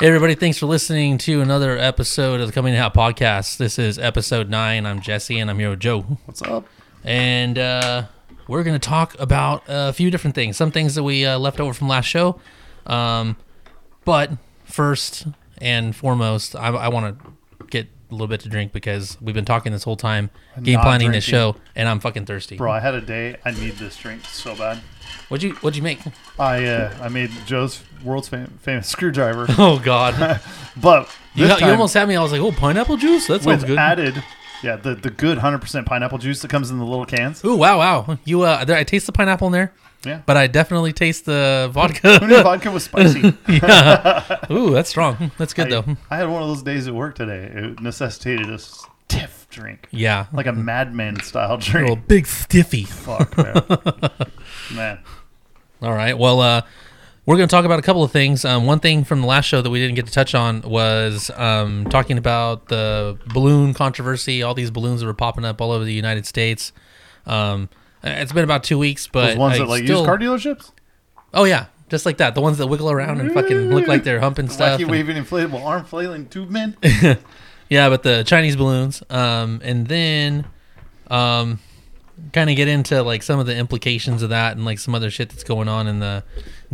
Hey everybody, thanks for listening to another episode of the Coming Out Podcast. This is episode nine. I'm Jesse and I'm here with Joe. What's up? And uh, we're going to talk about a few different things. Some things that we uh, left over from last show. Um, but first and foremost, I, I want to get a little bit to drink because we've been talking this whole time, game not planning this show, and I'm fucking thirsty. Bro, I had a day. I need this drink so bad. What'd you What'd you make? I uh, I made Joe's world's fam- famous screwdriver, Oh God, but you, got, you almost had me. I was like, oh, pineapple juice. That sounds good. added, yeah, the the good hundred percent pineapple juice that comes in the little cans. Ooh, wow, wow. You uh, there, I taste the pineapple in there, Yeah, but I definitely taste the who vodka. knew vodka was spicy? yeah. Ooh, that's strong. That's good though. I, I had one of those days at work today. It necessitated a stiff drink, Yeah. like a madman style a drink. little big stiffy. Fuck man, man. All right. Well, uh, we're going to talk about a couple of things. Um, one thing from the last show that we didn't get to touch on was um, talking about the balloon controversy. All these balloons that were popping up all over the United States. Um, it's been about two weeks, but Those ones I that like still- used car dealerships, Oh yeah, just like that. The ones that wiggle around and fucking look like they're humping stuff. wacky and- waving inflatable arm flailing tube men. Yeah, but the Chinese balloons, um, and then um, kind of get into like some of the implications of that and like some other shit that's going on in the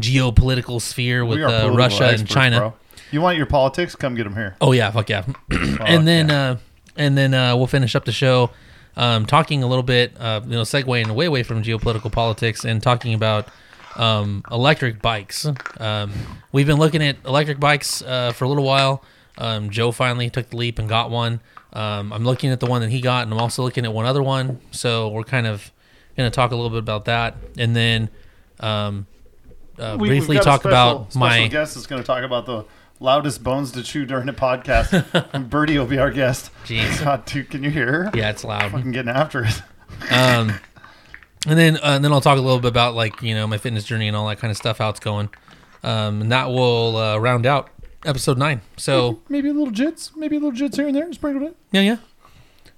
geopolitical sphere with uh, Russia and China. bro. You want your politics? Come get them here. Oh yeah, fuck yeah. and then uh, and then uh, we'll finish up the show um, talking a little bit, uh, you know, segueing way away from geopolitical politics and talking about um, electric bikes. Um, we've been looking at electric bikes uh, for a little while. Um, Joe finally took the leap and got one. Um, I'm looking at the one that he got, and I'm also looking at one other one. So we're kind of going to talk a little bit about that, and then um, uh, We- briefly talk special- about special my guest is going to talk about the loudest bones to chew during a podcast. and Birdie will be our guest. Jeez. God, dude, can you hear her? yeah, it's loud. Fucking getting after it. um, and then uh, and then I'll talk a little bit about like you know my fitness journey and all that kind of stuff, how it's going, um, and that will uh, round out episode nine. So Maybe a little jits, maybe a little jits here and there, sprinkled it. yeah, yeah.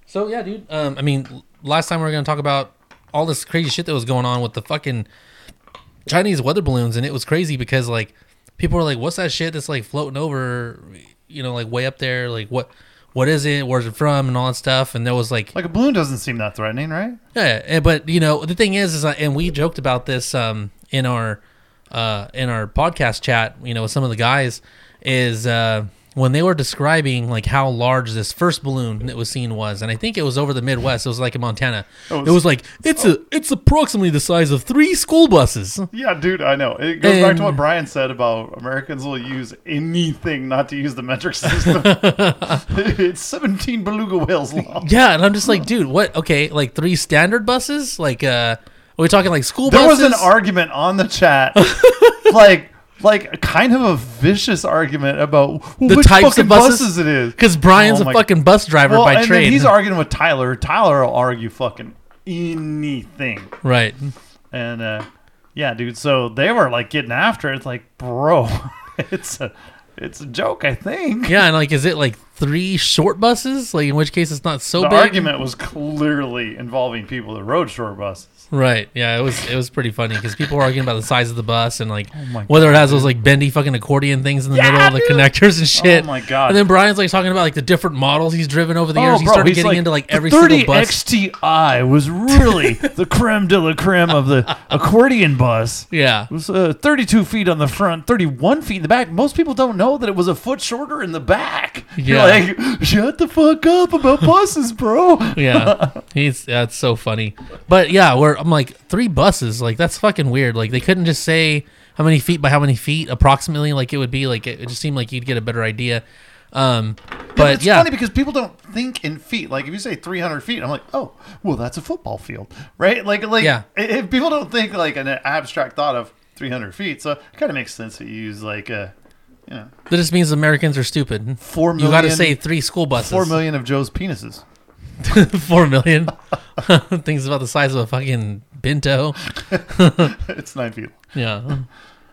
So yeah, dude. Um, I mean, last time we were gonna talk about all this crazy shit that was going on with the fucking Chinese weather balloons, and it was crazy because like people were like, "What's that shit that's like floating over, you know, like way up there? Like what?" What is it? Where's it from? And all that stuff. And there was like Like a balloon doesn't seem that threatening, right? Yeah, eh, but you know the thing is, is uh, and we joked about this um, in our uh, in our podcast chat. You know, with some of the guys is uh, when they were describing like how large this first balloon that was seen was, and I think it was over the Midwest. It was like in Montana. Oh, it was like it's a it's approximately the size of three school buses. Yeah, dude, I know. It goes back to what Brian said about Americans will use anything not to use the metric system. it's 17 beluga whales long. Yeah, and I'm just like, dude, what? Okay, like three standard buses? Like, uh, are we talking like school buses? There was an argument on the chat, like, like kind of a vicious argument about The which types fucking of buses? it is. because Brian's Oh a fucking bus driver Well, by and trade. then he's arguing with Tyler. Tyler will argue fucking anything, right. and uh, yeah, dude. So they were like getting after it. It's like, bro, it's a, it's a joke. I think. Yeah, and like, is it like three short buses? Like, in which case it's not so bad. the big. argument was clearly involving people that rode short buses. Right. Yeah, it was it was pretty funny because people were arguing about the size of the bus and like Oh whether it has those like bendy fucking accordion things in the Yeah, middle of the dude. connectors and shit. Oh my god! And then Brian's like talking about like the different models he's driven over the years. he started he's getting into like every 30 single bus. XTI was really the creme de la creme of the accordion bus. yeah. It was uh, 32 feet on the front, 31 feet in the back. Most people don't know that it was a foot shorter in the back. Yeah. Like, shut the fuck up about buses, bro. Yeah. He's that's so funny. But yeah, we're I'm like three buses, like that's fucking weird. Like they couldn't just say how many feet by how many feet approximately like it would be like it, it just seemed like you'd get a better idea. Um but it's yeah. funny because people don't think in feet. Like if you say 300 feet, I'm like, oh, well, that's a football field, right? Like, like, Yeah. If people don't think like an abstract thought of 300 feet, so it kind of makes sense that you use like a, know, That just means Americans are stupid. Four million. You got to say three school buses. four million of Joe's penises. Four million. Things about the size of a fucking Pinto. it's nine feet. Yeah.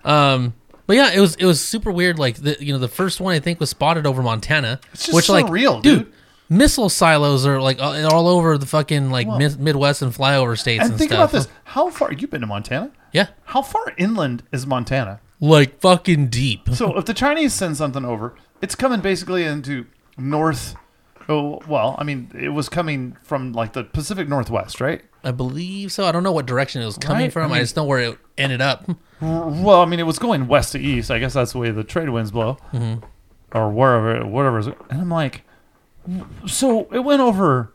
Um. But yeah, it was it was super weird. Like the you know the first one I think was spotted over Montana, It's just which like surreal, dude. missile silos are like all all over the fucking like Well- mid- Midwest and flyover states and, And think stuff. about this: how far you've been to Montana? Yeah. How far inland is Montana? Like fucking deep. So if the Chinese send something over, it's coming basically into north. Oh well, I mean, it was coming from like the Pacific Northwest, right? I believe so. I don't know what direction it was coming Right, from. I I, mean- just know where it ended up. Well, I mean, it was going west to east. I guess that's the way the trade winds blow, mm-hmm. or wherever, whatever. And I'm like, so it went over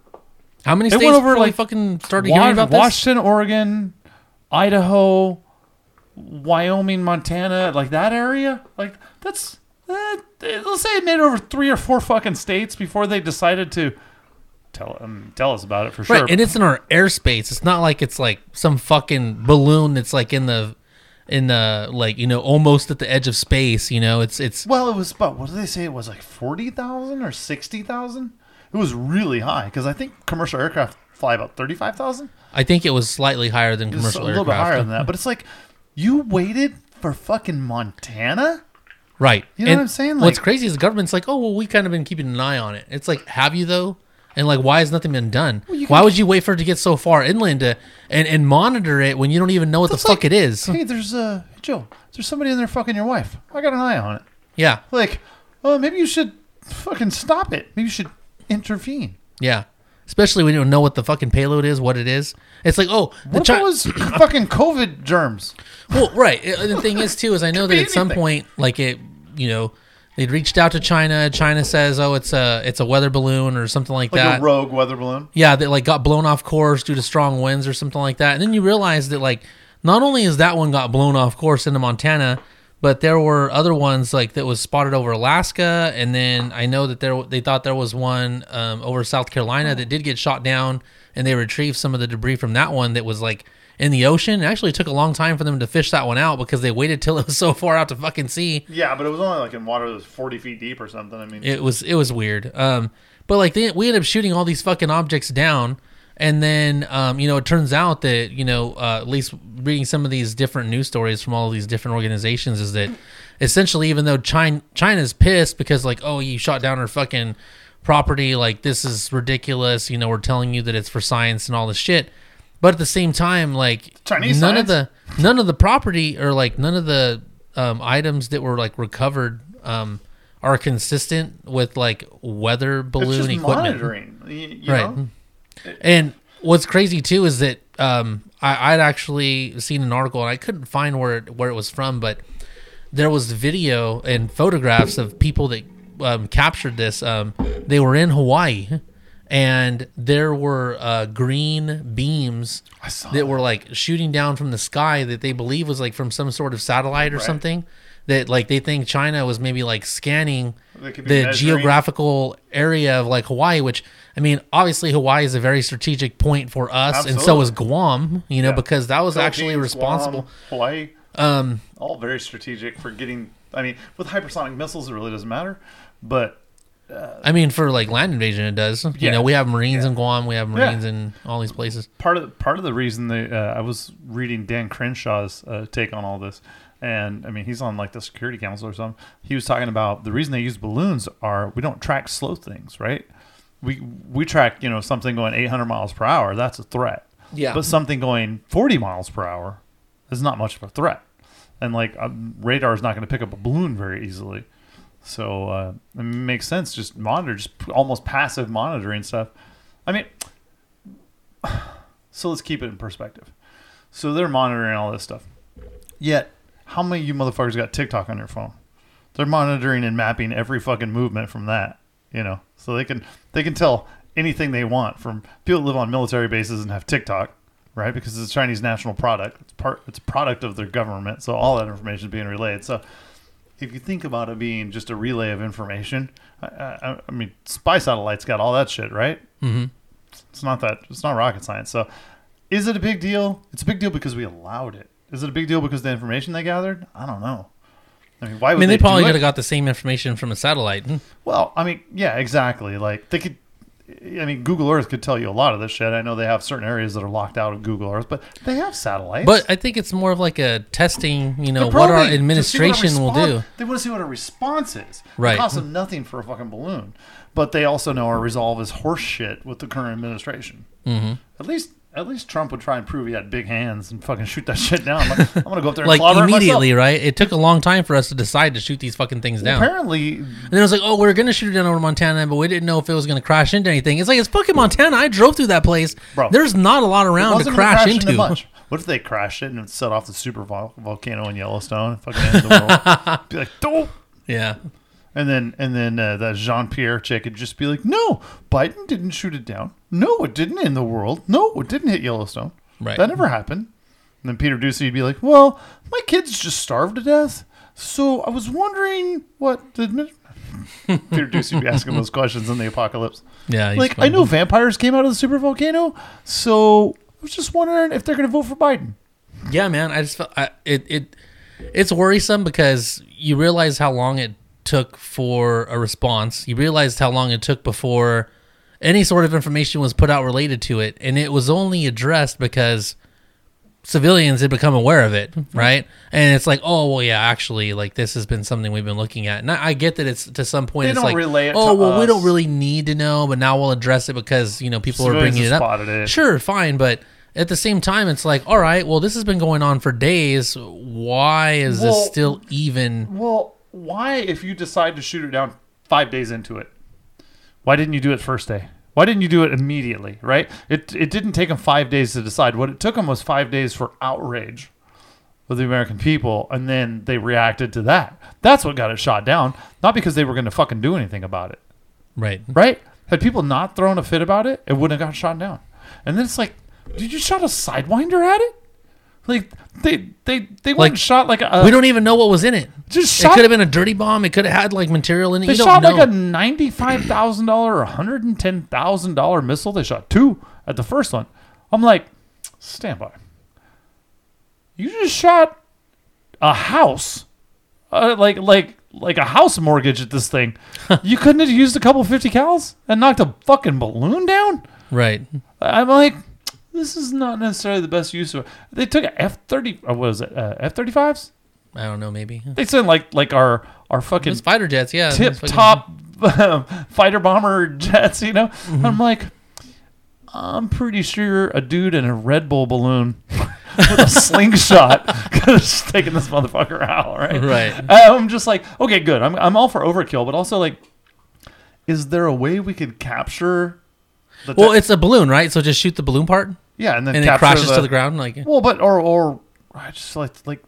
How many states? It went over, like, fucking started hearing Wa- about this? Washington, Oregon, Idaho, Wyoming, Montana, like that area. Like that's uh, let's say it made over three or four fucking states before they decided to tell um, tell us about it for sure. Right, and it's in our airspace. It's not like it's like some fucking balloon that's like in the in the like you know almost at the edge of space. You know, it's it's well, it was about what did they say? It was like forty thousand or sixty thousand. It was really high because I think commercial aircraft fly about thirty five thousand. I think it was slightly higher than It's commercial a little bit higher than that, but it's like you waited for fucking Montana. Right. You know And what I'm saying? what's crazy is the government's like, oh well, we kind of been keeping an eye on it. It's like, have you though? And like, why has nothing been done? you why would you wait for it to get so far inland to and and monitor it when you don't even know what the fuck like- it is? Hey, there's uh, Joe. There's somebody in there fucking your wife. I got an eye on it. Yeah, Like, oh, maybe you should fucking stop it. Maybe you should intervene. yeah. Especially when you don't know what the fucking payload is, what it is. It's like, oh, the What Chi- was fucking COVID germs? Well, right. Uh, The thing is, too, is I know that at some point, like it, you know, they'd reached out to China. China says, "Oh, it's a it's a weather balloon or something like, Like that." a rogue weather balloon. yeah, that like got blown off course due to strong winds or something like that. And then you realize that like not only is that one got blown off course into Montana, but there were other ones like that was spotted over Alaska, and then I know that there they thought there was one um, over South Carolina that did get shot down, and they retrieved some of the debris from that one that was like in the ocean. It actually took a long time for them to fish that one out because they waited till it was so far out to fucking sea Yeah, but it was only like in water that was 40 feet deep or something. I mean, it was it was weird. Um, but like they, we ended up shooting all these fucking objects down, and then um, you know it turns out that you know uh, at least reading some of these different news stories from all these different organizations is that essentially even though China China's pissed because like oh you shot down our fucking property like this is ridiculous you know we're telling you that it's for science and all this shit but at the same time like Chinese none of the none of the property or like none of the um, items that were like recovered um, are consistent with like weather balloon equipment. monitoring. You, you Right. know? And what's crazy too is that um, I, I'd actually seen an article and I couldn't find where it, where it was from, but there was video and photographs of people that um, captured this. Um, they were in Hawaii, and there were uh, green beams saw that were like shooting down from the sky that they believe was like from some sort of satellite or Right. something. That like they think China was maybe like scanning They could be the geographical area of like Hawaii, which I mean, obviously Hawaii is a very strategic point for us, and so is Guam. You know, Yeah. because that was actually responsible. Guam, Hawaii, Um, all very strategic for getting. I mean, with hypersonic missiles, it really doesn't matter. But I mean, for like land invasion, it does. You know, we have Marines Yeah. in Guam, we have Yeah. Marines in all these places. part of part of the reason they uh, I was reading Dan Crenshaw's uh, take on all this, and I mean he's on like the Security Council or something. He was talking about the reason they use balloons are we don't track slow things, right? We we track you know something going 800 miles per hour. That's a threat. Yeah. But something going 40 miles per hour is not much of a threat, and like radar is not going to pick up a balloon very easily. So uh, it makes sense. Just monitor, just almost passive monitoring stuff. I mean, so let's keep it in perspective. So they're monitoring all this stuff. Yet, how many of you motherfuckers got TikTok on your phone? They're monitoring and mapping every fucking movement from that. You know, so they can they can tell anything they want from people that live on military bases and have TikTok, right? Because it's a Chinese national product. It's part. It's a product of their government. So all that information is being relayed. So if you think about it being just a relay of information, I, I, I mean, spy satellites got all that shit, right? hmm It's not that. It's not rocket science. So, is it a big deal? It's a big deal because we allowed it. Is it a big deal because the information they gathered? I don't know. I mean, why I mean, they do probably could have got the same information from a satellite. Hmm. Well, I mean, yeah, exactly. Like they could. I mean, Google Earth could tell you a lot of this shit. I know they have certain areas that are locked out of Google Earth, but they have satellites. But I think it's more of like a testing, you know, what our see what administration will do. They want to see what a response is. Right. It costs them nothing for a fucking balloon, but they also know our resolve is horseshit with the current administration. hmm At least at least Trump would try and prove he had big hands and fucking shoot that shit down. Like, I'm gonna go up there and like it immediately, right? It took a long time for us to decide to shoot these fucking things down. Apparently, And then it was like, oh, we are gonna shoot it down over Montana, but we didn't know if it was gonna crash into anything. It's like it's fucking Montana. I drove through that place. Bro. There's not a lot around to crash crash into. much. What if they crashed it and it set off the super vol- volcano in Yellowstone? and Fucking ended the world. be like, dope. Yeah, And then and then uh, that Jean Pierre chick would just be like, "No, Biden didn't shoot it down. No, it didn't end the world. No, it didn't hit Yellowstone. Right. That never happened." And then Peter Doocy would be like, "Well, my kids just starved to death, so I was wondering what the." admin-" Peter Doocy would be asking those questions in the apocalypse. yeah. Like, I know vampires came out of the super volcano, so I was just wondering if they're going to vote for Biden. Yeah, man. I just felt I, it. It it's worrisome because you realize how long it took for a response. You realized how long it took before any sort of information was put out related to it, and it was only addressed because civilians had become aware of it, mm-hmm. right? And it's like, oh well, yeah, actually, like this has been something we've been looking at. And I, I get that it's to some point, They it's don't like, it oh well, we don't really need to know, but now we'll address it because you know people are bringing it up. it. Sure, fine, but at the same time, it's like, all right, well, this has been going on for days. Why is Well- this still even? Well, why, if you decide to shoot it down five days into it, why didn't you do it first day? Why didn't you do it immediately? Right? It it didn't take them five days to decide. What it took them was five days for outrage of the American people, and then they reacted to that. That's what got it shot down. Not because they were going to fucking do anything about it. Right. Right? Had people not thrown a fit about it, it wouldn't have got shot down. And then it's like, did you shot a sidewinder at it? Like they they they went Like, and shot like a we don't even know what was in it. just It could have been a dirty bomb. It could have had like material in it. They you don't shot like a ninety-five thousand dollar or hundred and ten thousand dollar missile. They shot two at the first one. I'm like, stand by. You just shot a house, uh, like like like a house mortgage at this thing. you couldn't have used a couple fifty cals and knocked a fucking balloon down. right. I'm like, this is not necessarily the best use of. They took a F thirty. What was it? Uh, F thirty fives. I don't know. Maybe They sent like like our our fucking was fighter jets. Yeah. tip fucking- top fighter bomber jets, you know? Mm-hmm. I'm like, I'm pretty sure a dude in a Red Bull balloon with a slingshot could have taken this motherfucker out, right? Right. I'm just like, okay, good. I'm, I'm all for overkill, but also like, is there a way we could capture the Well, it's a balloon, right? So just shoot the balloon part, yeah, and then and it crashes the, to the ground. Like, Well, but or or I just like like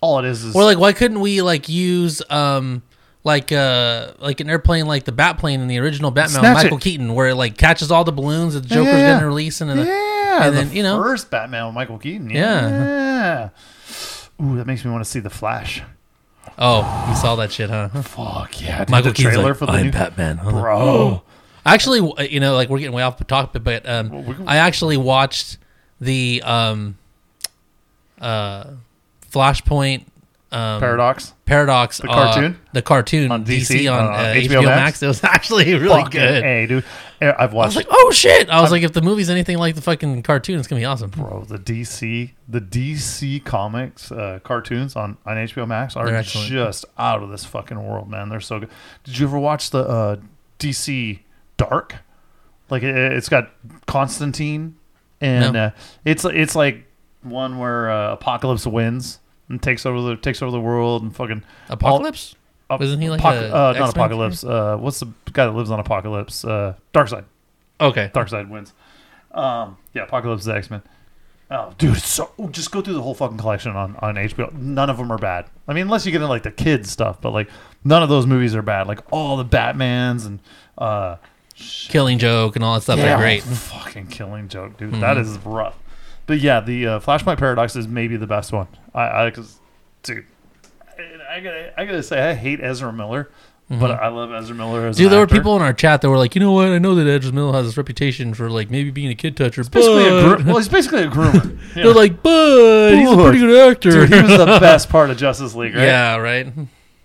all it is is or like, why couldn't we like use um like uh like an airplane like the bat plane in the original Batman, Snatch Michael it. Keaton, where it like catches all the balloons that the Joker's yeah, yeah. gonna release, and then Yeah, and the then, you know- first Batman with Michael Keaton. Yeah. Yeah. Ooh, that makes me want to see the Flash. oh, you saw that shit, huh? Fuck yeah! Dude, Michael the Keaton's trailer like, for the I'm new Batman. huh?" bro. Actually, you know, like we're getting way off the topic, but um, Well, we can- I actually watched the um, uh, Flashpoint um, Paradox. Paradox, The uh, cartoon? the cartoon On DC, DC, on uh, uh, HBO HBO, Max? Max. It was actually really Fucking good. Hey, dude. I've watched. I was like, oh shit! I was like, if the movie's anything like the fucking cartoon, it's gonna be awesome. bro the DC the DC comics uh, cartoons on on HBO Max are just out of this fucking world, man. They're so good. Did you ever watch the uh, DC Dark? Like it, it's got Constantine, and No. uh, it's it's like one where uh, Apocalypse wins and takes over the takes over the world and fucking Apocalypse. uh, Wasn't he like Apoc- uh, not Apocalypse? Uh, what's the guy that lives on Apocalypse? Uh, Darkseid. Okay. Darkseid wins. Um, yeah, Apocalypse is X Men. Oh, dude, so just go through the whole fucking collection on on HBO. None of them are bad. I mean, unless you get into like the kids stuff, but like none of those movies are bad. Like all the Batmans and uh, Killing Joke and all that stuff. yeah, are great. fucking killing joke, dude. That is rough. But yeah, the uh, Flashpoint Paradox is maybe the best one. I, I, cause, dude, I, I gotta, I gotta say, I hate Ezra Miller, but I love Ezra Miller as Dude, an there were people in our chat that were like, you know what? I know that Ezra Miller has this reputation for like maybe being a kid toucher, but Basically a gro- well, he's basically a groomer. You they're like, but he's a pretty good actor. Dude, he was the best part of Justice League, right? Yeah, right.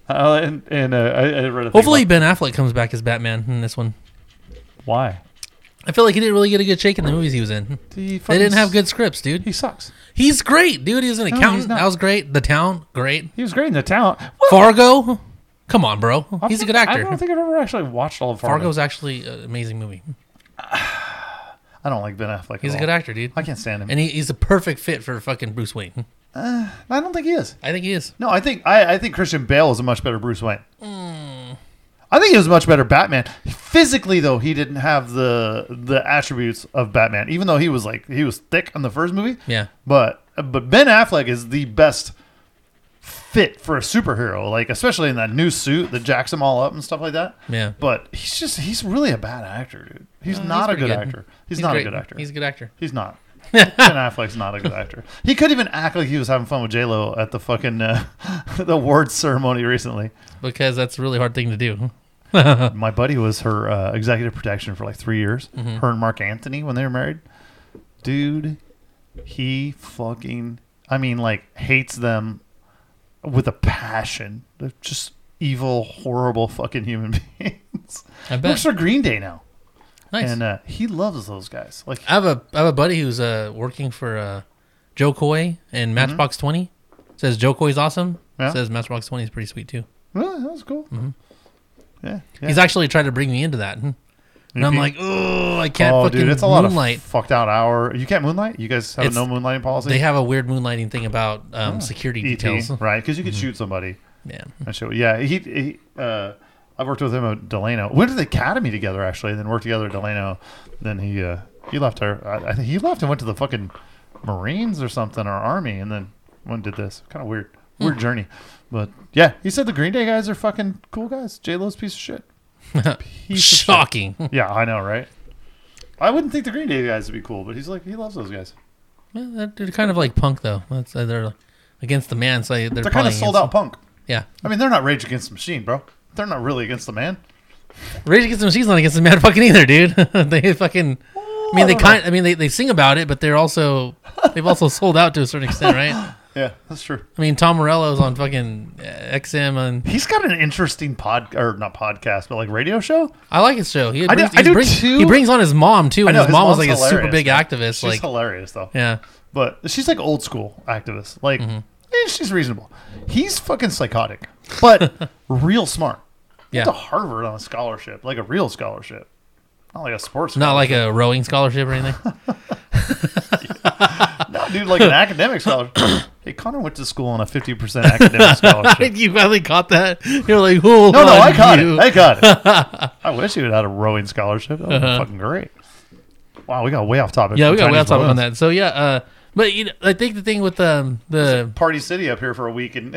Uh, and and uh, I, I read a thing Hopefully about- Ben Affleck comes back as Batman in this one. Why I feel like he didn't really get a good shake in the movies he was in. he They didn't have good scripts, dude. He sucks. He's great, dude. He's an he's accountant. not. that was great. The Town, great. He was great in the town. Fargo, come on, bro. He's a good actor. I don't think I've ever actually watched all of Fargo. Fargo's actually an amazing movie. I don't like Ben Affleck. He's a good actor, dude. I can't stand him. And he, he's a perfect fit for fucking Bruce Wayne. I don't think he is. I think he is. No, I think I, I think Christian Bale is a much better Bruce Wayne. Hmm. I think he was a much better Batman. Physically, though, he didn't have the the attributes of Batman. Even though he was like he was thick in the first movie. Yeah. But but Ben Affleck is the best fit for a superhero. Like especially in that new suit that jacks him all up and stuff like that. Yeah. But he's just he's really a bad actor, dude. He's Uh, not he's a good, good. actor. He's, not great. a good actor. He's a good actor. He's not. ben Affleck's not a good actor. He could even act like he was having fun with J Lo at the fucking uh, the awards ceremony recently. Because that's a really hard thing to do. My buddy was her uh, executive protection for like three years. Mm-hmm. Her and Marc Anthony when they were married. Dude, he fucking, I mean, like hates them with a passion. They're just evil, horrible fucking human beings. I bet. Works for Green Day now, Nice. and uh, he loves those guys. Like, I have a I have a buddy who's uh working for uh Jo Koy and Matchbox Twenty. Says Jo Koy's awesome. Mm-hmm. Yeah. Says Matchbox Twenty is pretty sweet too. well, that was cool. Mm-hmm. Yeah, yeah. He's actually tried to bring me into that, and I'm he- like, oh, I can't oh, fucking dude, it's a lot moonlight. of fucked out hour. You can't moonlight. You guys have It's- a no moonlighting policy. they have a weird moonlighting thing about um, security ET, details. right? Because you could Mm-hmm. shoot somebody. Yeah, And so, yeah, he, he uh, I worked with him at Delano. Went to the academy together actually, and then worked together at Delano. Then he uh, he left our. I, I think he left and went to the fucking Marines or something or Army, and then went and did this. Kind of weird, Hmm. weird journey. But yeah, he said the Green Day guys are fucking cool guys. J Lo's piece of shit. Piece of shit. shocking. Yeah, I know, right? I wouldn't think the Green Day guys would be cool, but he's like he loves those guys. yeah, they're- kind of like punk though. That's uh, they're against the man, so they're, They're kind of sold out punk. Yeah, I mean, they're not Rage Against the Machine, bro. They're not really against the man. Rage Against the Machine's not against the man fucking either, dude. they fucking. I mean, they kind. I mean, they, they sing about it, but they're also they've also sold out to a certain extent, right? Yeah, that's true. I mean, Tom Morello's on fucking uh, XM, and He's got an interesting pod or not podcast, but like radio show. I like his show. He I do- brings, I he do brings- too. He brings on his mom too, and know, his, his mom was mom's like a super hilarious, big activist. She's like, hilarious though. yeah, But she's like old school activist. Like Mm-hmm. eh, she's reasonable. He's fucking psychotic, but real smart. Yeah. Went to Harvard on a scholarship, like a real scholarship, not like a sports. not like a rowing scholarship or anything. dude, like an academic scholarship. hey, Connor went to school on a fifty percent academic scholarship. you finally caught that. You're like, hold No, no, I caught you. it. I caught it. I wish you had had a rowing scholarship. That would be fucking great. Wow, we got way off topic. Uh-huh. yeah, we got way off topic on that. So yeah, uh, but you know, I think the thing with um, the Party City up here for a week, and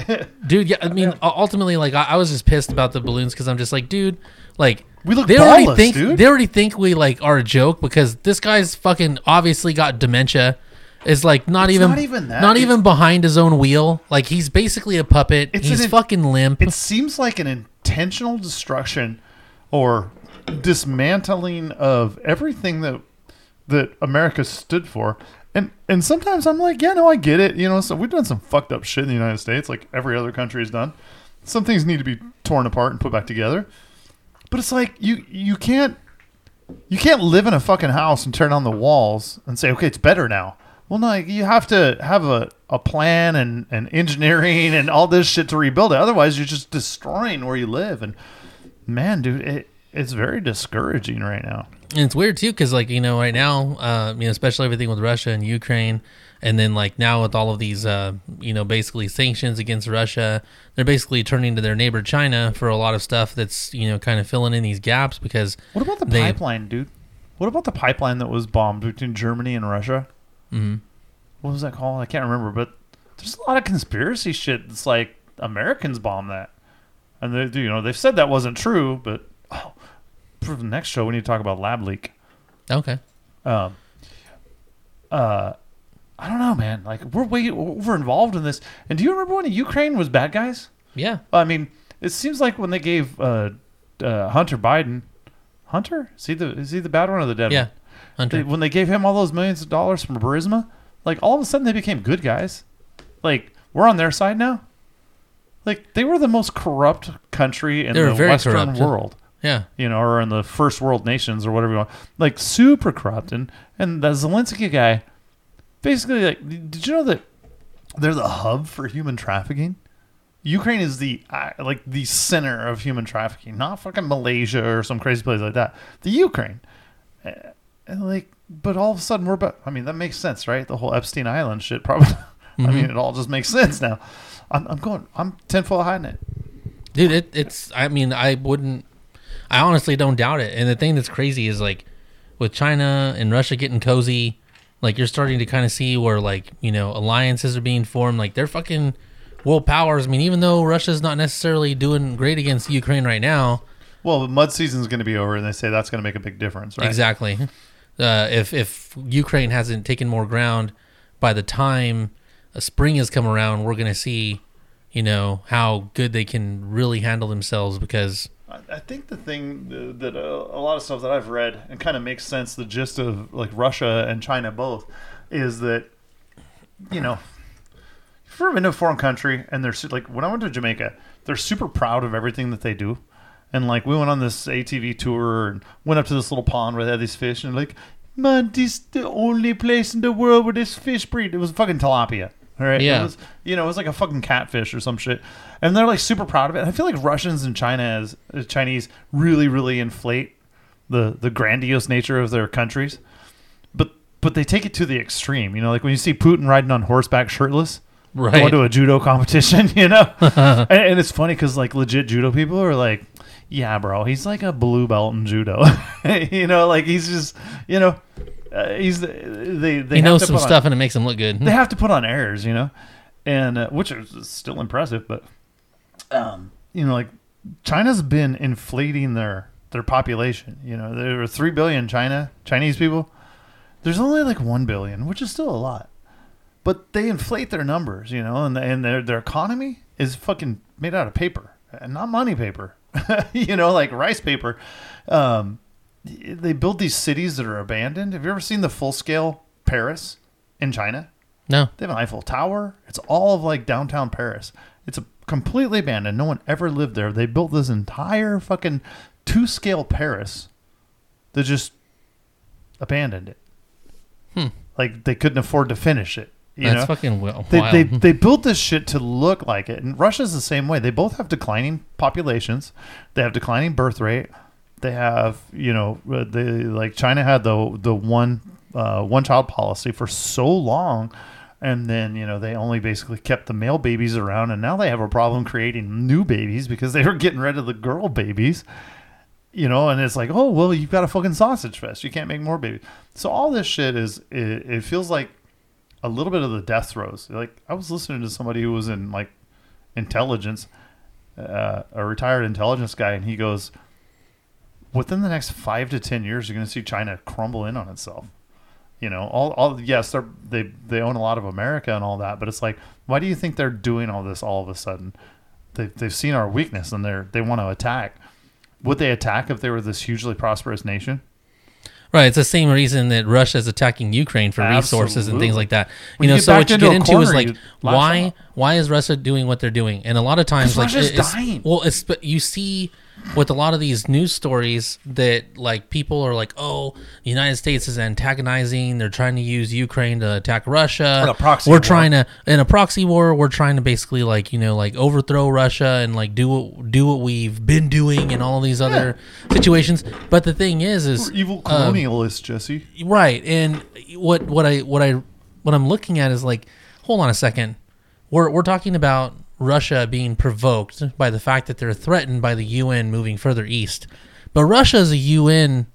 dude, yeah, I mean, u- ultimately, like I, I was just pissed about the balloons because I'm just like, dude, like We look they already think dude. they already think we like are a joke because this guy's fucking obviously got dementia. Is like not even not even that. not It's- even behind his own wheel. Like he's basically a puppet. It's He's an- fucking limp. it seems like an intentional destruction or dismantling of everything that that America stood for. And and sometimes I'm like, yeah, no, I get it. You know, so we've done some fucked up shit in the United States, like every other country has done. Some things need to be torn apart and put back together. But it's like you you can't you can't live in a fucking house and turn on the walls and say, okay, it's better now. Well, no, you have to have a, a plan and, and engineering and all this shit to rebuild it. Otherwise, you're just destroying where you live. And man, dude, it, it's very discouraging right now. And it's weird too, because like you know, right now, uh, you know, especially everything with Russia and Ukraine, and then like now with all of these, uh, you know, basically sanctions against Russia, they're basically turning to their neighbor China for a lot of stuff that's you know kind of filling in these gaps because What about the They- pipeline, dude? What about the pipeline that was bombed between Germany and Russia? Mhm. What was that called? I can't remember. But there's a lot of conspiracy shit. It's like Americans bombed that, and they, do. you know, they've said that wasn't true. But oh, for the next show, we need to talk about lab leak. okay, Um, uh, I don't know, man. Like we're way over involved in this. And do you remember when Ukraine was bad guys? yeah, I mean, it seems like when they gave uh, uh, Hunter Biden, Hunter, is he the is he the bad one or the dead yeah, one? Hunter. They, when they gave him all those millions of dollars from Burisma, like all of a sudden they became good guys. Like we're on their side now. Like they were the most corrupt country in They the Western corrupt. world yeah, you know, or in the first world nations or whatever you want, like super corrupt. And and the Zelensky guy, basically, like, did you know that they're the hub for human trafficking? Ukraine is the uh, like the center of human trafficking, not fucking Malaysia or some crazy place like that. The Ukraine, And like, but all of a sudden we're about. I mean, that makes sense, right? The whole Epstein Island shit, probably. I mean, mm-hmm. it all just makes sense now. I'm, I'm going. I'm tenfold hiding it. dude it, it's i mean i wouldn't i honestly don't doubt it and the thing that's crazy is like with china and russia getting cozy like you're starting to kind of see where like you know alliances are being formed like they're fucking world powers i mean even though russia's not necessarily doing great against ukraine right now Well, the mud season's going to be over, and they say that's going to make a big difference, right? exactly uh, if if ukraine hasn't taken more ground by the time a spring has come around we're going to see you know how good they can really handle themselves because I think the thing that- uh, a lot of stuff that I've read and kind of makes sense, the gist of like Russia and China both, is that you know, to a foreign country and they're like when I went to Jamaica, they're super proud of everything that they do. And like we went on this ATV tour and went up to this little pond where they had these fish and like, man, this is the only place in the world where this fish breed. It was fucking tilapia. All right. Yeah. It was, you know, it was like a fucking catfish or some shit. And they're like super proud of it. And I feel like Russians and China as, as uh, Chinese really, really inflate the the grandiose nature of their countries. But but they take it to the extreme. You know, like when you see Putin riding on horseback shirtless right going to a judo competition, you know? and, and it's funny because, like, legit judo people are like, yeah, bro, he's like a blue belt in judo. you know, like, he's just, you know, uh, he's, the they, they he knows some put on- stuff and it makes him look good they have to put on airs, you know, and uh, which is still impressive, but, um, you know, like, China's been inflating their, their population. You know, there are 3 billion China, Chinese people. There's only like 1 billion, which is still a lot but they inflate their numbers, you know, and and their their economy is fucking made out of paper, and not money paper, you know, like rice paper. Um, they build these cities that are abandoned. Have you ever seen the full scale Paris in China? no They have an Eiffel Tower. It's all of like downtown Paris. It's a completely abandoned. No one ever lived there. They built this entire fucking two scale Paris. They just abandoned it. Hmm. Like they couldn't afford to finish it. You that's know? fucking wi- they, wild they they built this shit to look like it, and Russia's the same way. They both have declining populations. They have declining birth rate. They have you know uh, they like China had the the one uh, one child policy for so long, and then you know they only basically kept the male babies around, and now they have a problem creating new babies because they were getting rid of the girl babies. You know, and it's like, oh well, you've got a fucking sausage fest. You can't make more babies. So all this shit is it, it feels like a little bit of the death throes. Like I was listening to somebody who was in like intelligence, uh, a retired intelligence guy, and he goes, within the next five to ten years, you're going to see China crumble in on itself. You know, all, all yes, they're, they they own a lot of America and all that, but it's like, why do you think they're doing all this all of a sudden? They they've seen our weakness and they're they want to attack. Would they attack if they were this hugely prosperous nation? Right, it's the same reason that Russia's attacking Ukraine for resources and things like that. When you you know, get so what you get into is like why why is Russia doing what they're doing? And a lot of times, like Russia's it's, dying. well, it's but you see with a lot of these news stories that like people are like, oh, the United States is antagonizing. They're trying to use Ukraine to attack Russia. We're war. trying to in a proxy war. We're trying to basically like you know like overthrow Russia and like do what do what we've been doing in all these other situations. But the thing is, is We're evil um, colonialists, Jesse. right and what what i what i what i'm looking at is like hold on a second we're we're talking about russia being provoked by the fact that they're threatened by the un moving further east. But russia is a un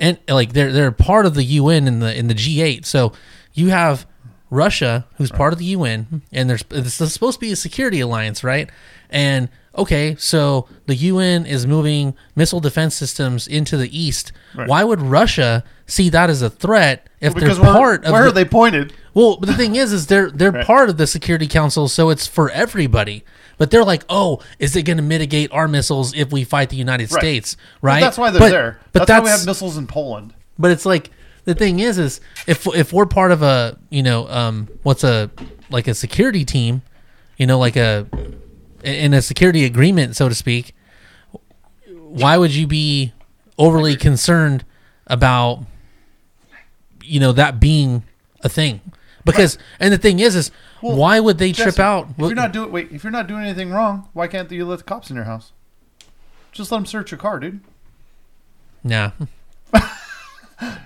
and like they're they're part of the un in the in the g8 so you have russia who's part of the un and there's it's supposed to be a security alliance right? And okay so the un is moving missile defense systems into the east Right. why would russia see that as a threat if Because they're where, part of where the, are they pointed? well, but the thing is, is they're they're Right. part of the Security Council, so it's for everybody. But they're like, oh, is it going to mitigate our missiles if we fight the United Right. States? Right. that's why they're But- there. But that's, why we have missiles in Poland. but it's like the thing is, is if if we're part of a you know um what's a like a security team, you know, like a in a security agreement, so to speak, why would you be overly concerned about you know that being a thing? Because and the thing is, is Well, why would they trip out? If you're not doing wait, if you're not doing anything wrong, why can't you let the cops in your house? Just let them search your car, dude. Nah.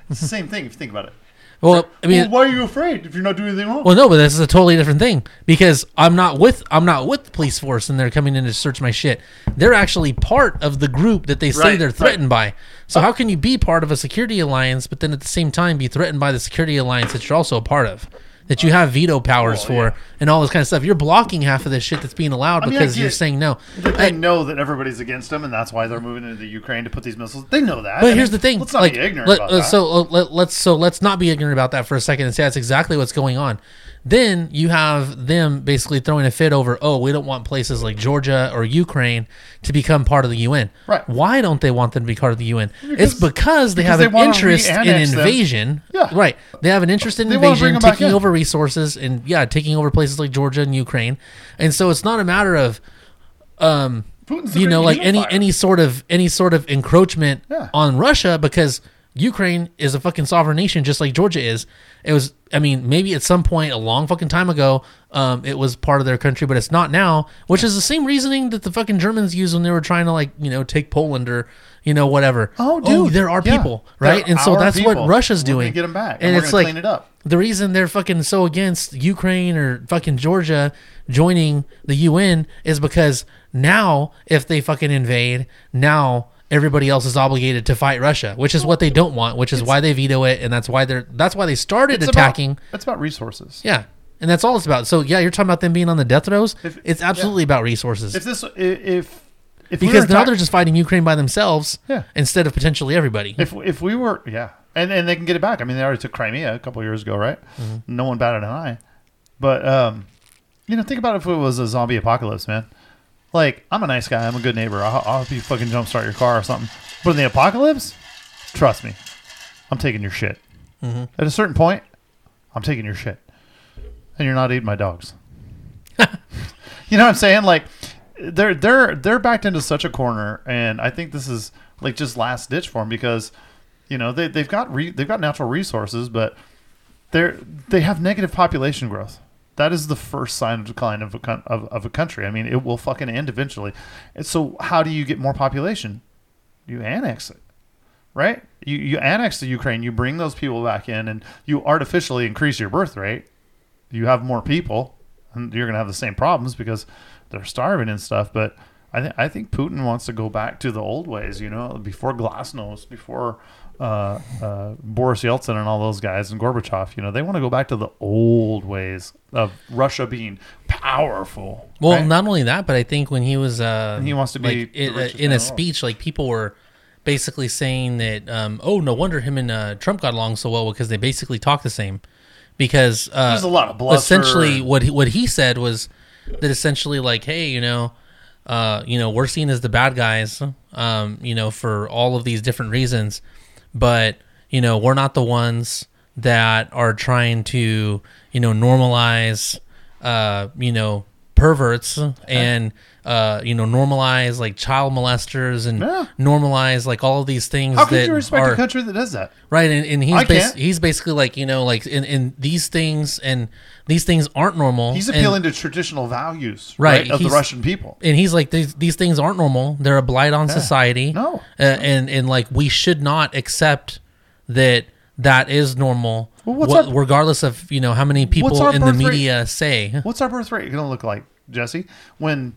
it's the same thing if you think about it. Well, I mean, well, why are you afraid if you're not doing anything wrong? Well, no, but this is a totally different thing because I'm not with I'm not with the police force and they're coming in to search my shit. They're actually part of the group that they say Right, they're right. threatened by. So oh. how can you be part of a security alliance, but then at the same time be threatened by the security alliance that you're also a part of? That you have veto powers Well, for yeah. and all this kind of stuff. You're blocking half of this shit that's being allowed mean, because you're saying no. They I- know that everybody's against them, and that's why they're moving into the Ukraine to put these missiles. They know that. I But mean, here's the thing: Let's not like, be ignorant let- about uh, that. So uh, let, let's so let's not be ignorant about that for a second and say that's exactly what's going on. Then you have them basically throwing a fit over, oh, we don't want places like Georgia or Ukraine to become part of the UN. Right. Why don't they want them to be part of the UN? Because- it's because they because have they an interest in them. invasion. Yeah. Right. They have an interest in They invasion, taking in. over resources, and yeah, taking over places like Georgia and Ukraine. And so it's not a matter of um, Putin's you know, like any any sort of any sort of encroachment Yeah. on Russia because Ukraine is a fucking sovereign nation, just like Georgia is. It was, I mean, maybe at some point a long fucking time ago, um, it was part of their country, but it's not now. Which is the same reasoning that the fucking Germans used when they were trying to like, you know, take Poland or you know whatever. Oh, dude, there are yeah. people, right? They're and so that's people. what Russia's doing. get 'em back, and, and it's like clean it up. the reason they're fucking so against Ukraine or fucking Georgia joining the UN is because now if they fucking invade, now everybody else is obligated to fight Russia, which is what they don't want, which is why they veto it, and that's why they're that's why they started It's attacking. About, it's about resources. yeah. And that's all it's about. So yeah, you're talking about them being on the death rows. If- it's absolutely about resources. If this, if if because were now attack- they're just fighting Ukraine by themselves Yeah. instead of potentially everybody. if if we were yeah, and and they can get it back. I mean, they already took Crimea a couple years ago, right? Mm-hmm. No one batted an eye. But um, you know, think about if it was a zombie apocalypse, man. Like, I'm a nice guy. I'm a good neighbor. I'll, I'll help you fucking jumpstart your car or something. But in the apocalypse, trust me, I'm taking your shit. Mm-hmm. At a certain point, I'm taking your shit, and you're not eating my dogs. you know what I'm saying? Like, they're they're they're backed into such a corner, and I think this is like just last ditch for them because, you know, they they've got re, they've got natural resources, but they're they have negative population growth. That is the first sign of decline of a of, of a country. I mean, it will fucking end eventually. And so, how do you get more population? You annex it, right? You you annex the Ukraine. You bring those people back in, and you artificially increase your birth rate. You have more people, and you're gonna have the same problems because they're starving and stuff. But I think I think Putin wants to go back to the old ways. You know, before Glasnost, before uh, uh, Boris Yeltsin and all those guys and Gorbachev. You know, they want to go back to the old ways of Russia being powerful. Well, right? not only that, but I think when he was uh, he wants to be like, in, in a speech, like people were basically saying that, um, oh, no wonder him and uh, Trump got along so well because they basically talk the same. Because uh, There's a lot of bluster essentially what he, what he said was that essentially like, hey, you know, uh, you know, we're seen as the bad guys, um, you know, for all of these different reasons, but you know, we're not the ones that are trying to, you know, normalize, uh, you know, perverts and uh, you know, normalize like child molesters and Yeah. normalize like all of these things How that you respect are a country that does that? right and, and he's bas- can't. he's basically like you know like in, in these things and these things aren't normal He's and- appealing to traditional values, Right, right, of the he's- Russian people. and he's like these, these things aren't normal they're a blight on society No. uh, and and like we should not accept that that is normal Well, what's what- our- regardless of you know how many people in the rate? media say What's our birth rate going to look like, Jesse? When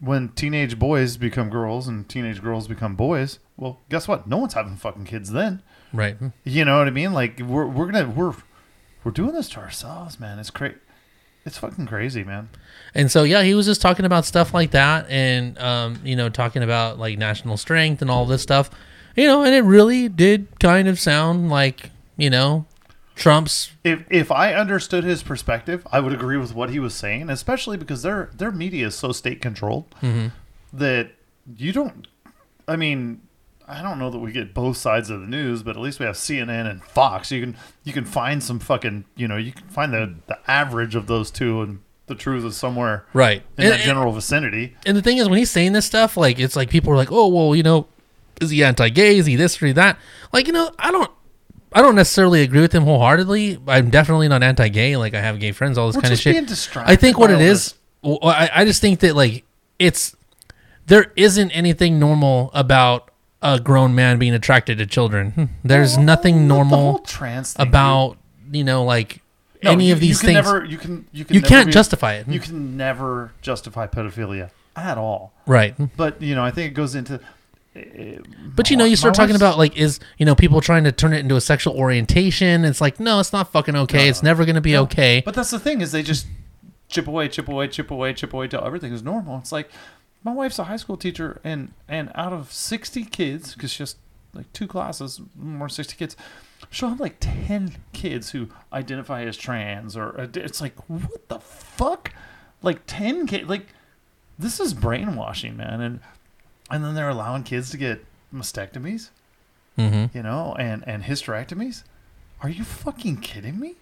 when teenage boys become girls and teenage girls become boys, well, guess what? No one's having fucking kids then. right You know what I mean? Like we're we're gonna we're we're doing this to ourselves, man. It's crazy. It's fucking crazy, man. And so yeah, he was just talking about stuff like that, and um, you know, talking about like national strength and all this stuff, you know, and it really did kind of sound like you know, Trump's If if I understood his perspective, I would agree with what he was saying, especially because their their media is so state controlled mm-hmm. that you don't. I mean, I don't know that we get both sides of the news, but at least we have CNN and Fox. You can you can find some fucking you know you can find the the average of those two, and the truth is somewhere right. in And, that general vicinity. and the thing is, when he's saying this stuff, like it's like people are like, oh well, you know, is he anti-gay? Is he this or that? Like you know, I don't. I don't necessarily agree with him wholeheartedly. I'm definitely not anti-gay. Like I have gay friends, all this We're kind of just shit. I think what it is, well, I, I just think that like it's there isn't anything normal about a grown man being attracted to children. Hmm. There's Well, nothing normal trans thing, about you know like No, any you- of these you things. Never, you can you can you can't be- justify it, You can never justify pedophilia at all. right? But you know, I think it goes into. But you know, you start talking about like is you know people trying to turn it into a sexual orientation. It's like no, it's not fucking okay. it's never gonna be okay. But that's the thing is they just chip away, chip away, chip away, chip away till everything is normal. It's like my wife's a high school teacher, and and out of sixty kids, because she has like two classes, more sixty kids, she'll have like ten kids who identify as trans, or uh, it's like what the fuck, like ten kids, like this is brainwashing, man, and and then they're allowing kids to get mastectomies, hmm you know, and and hysterectomies. Are you fucking kidding me?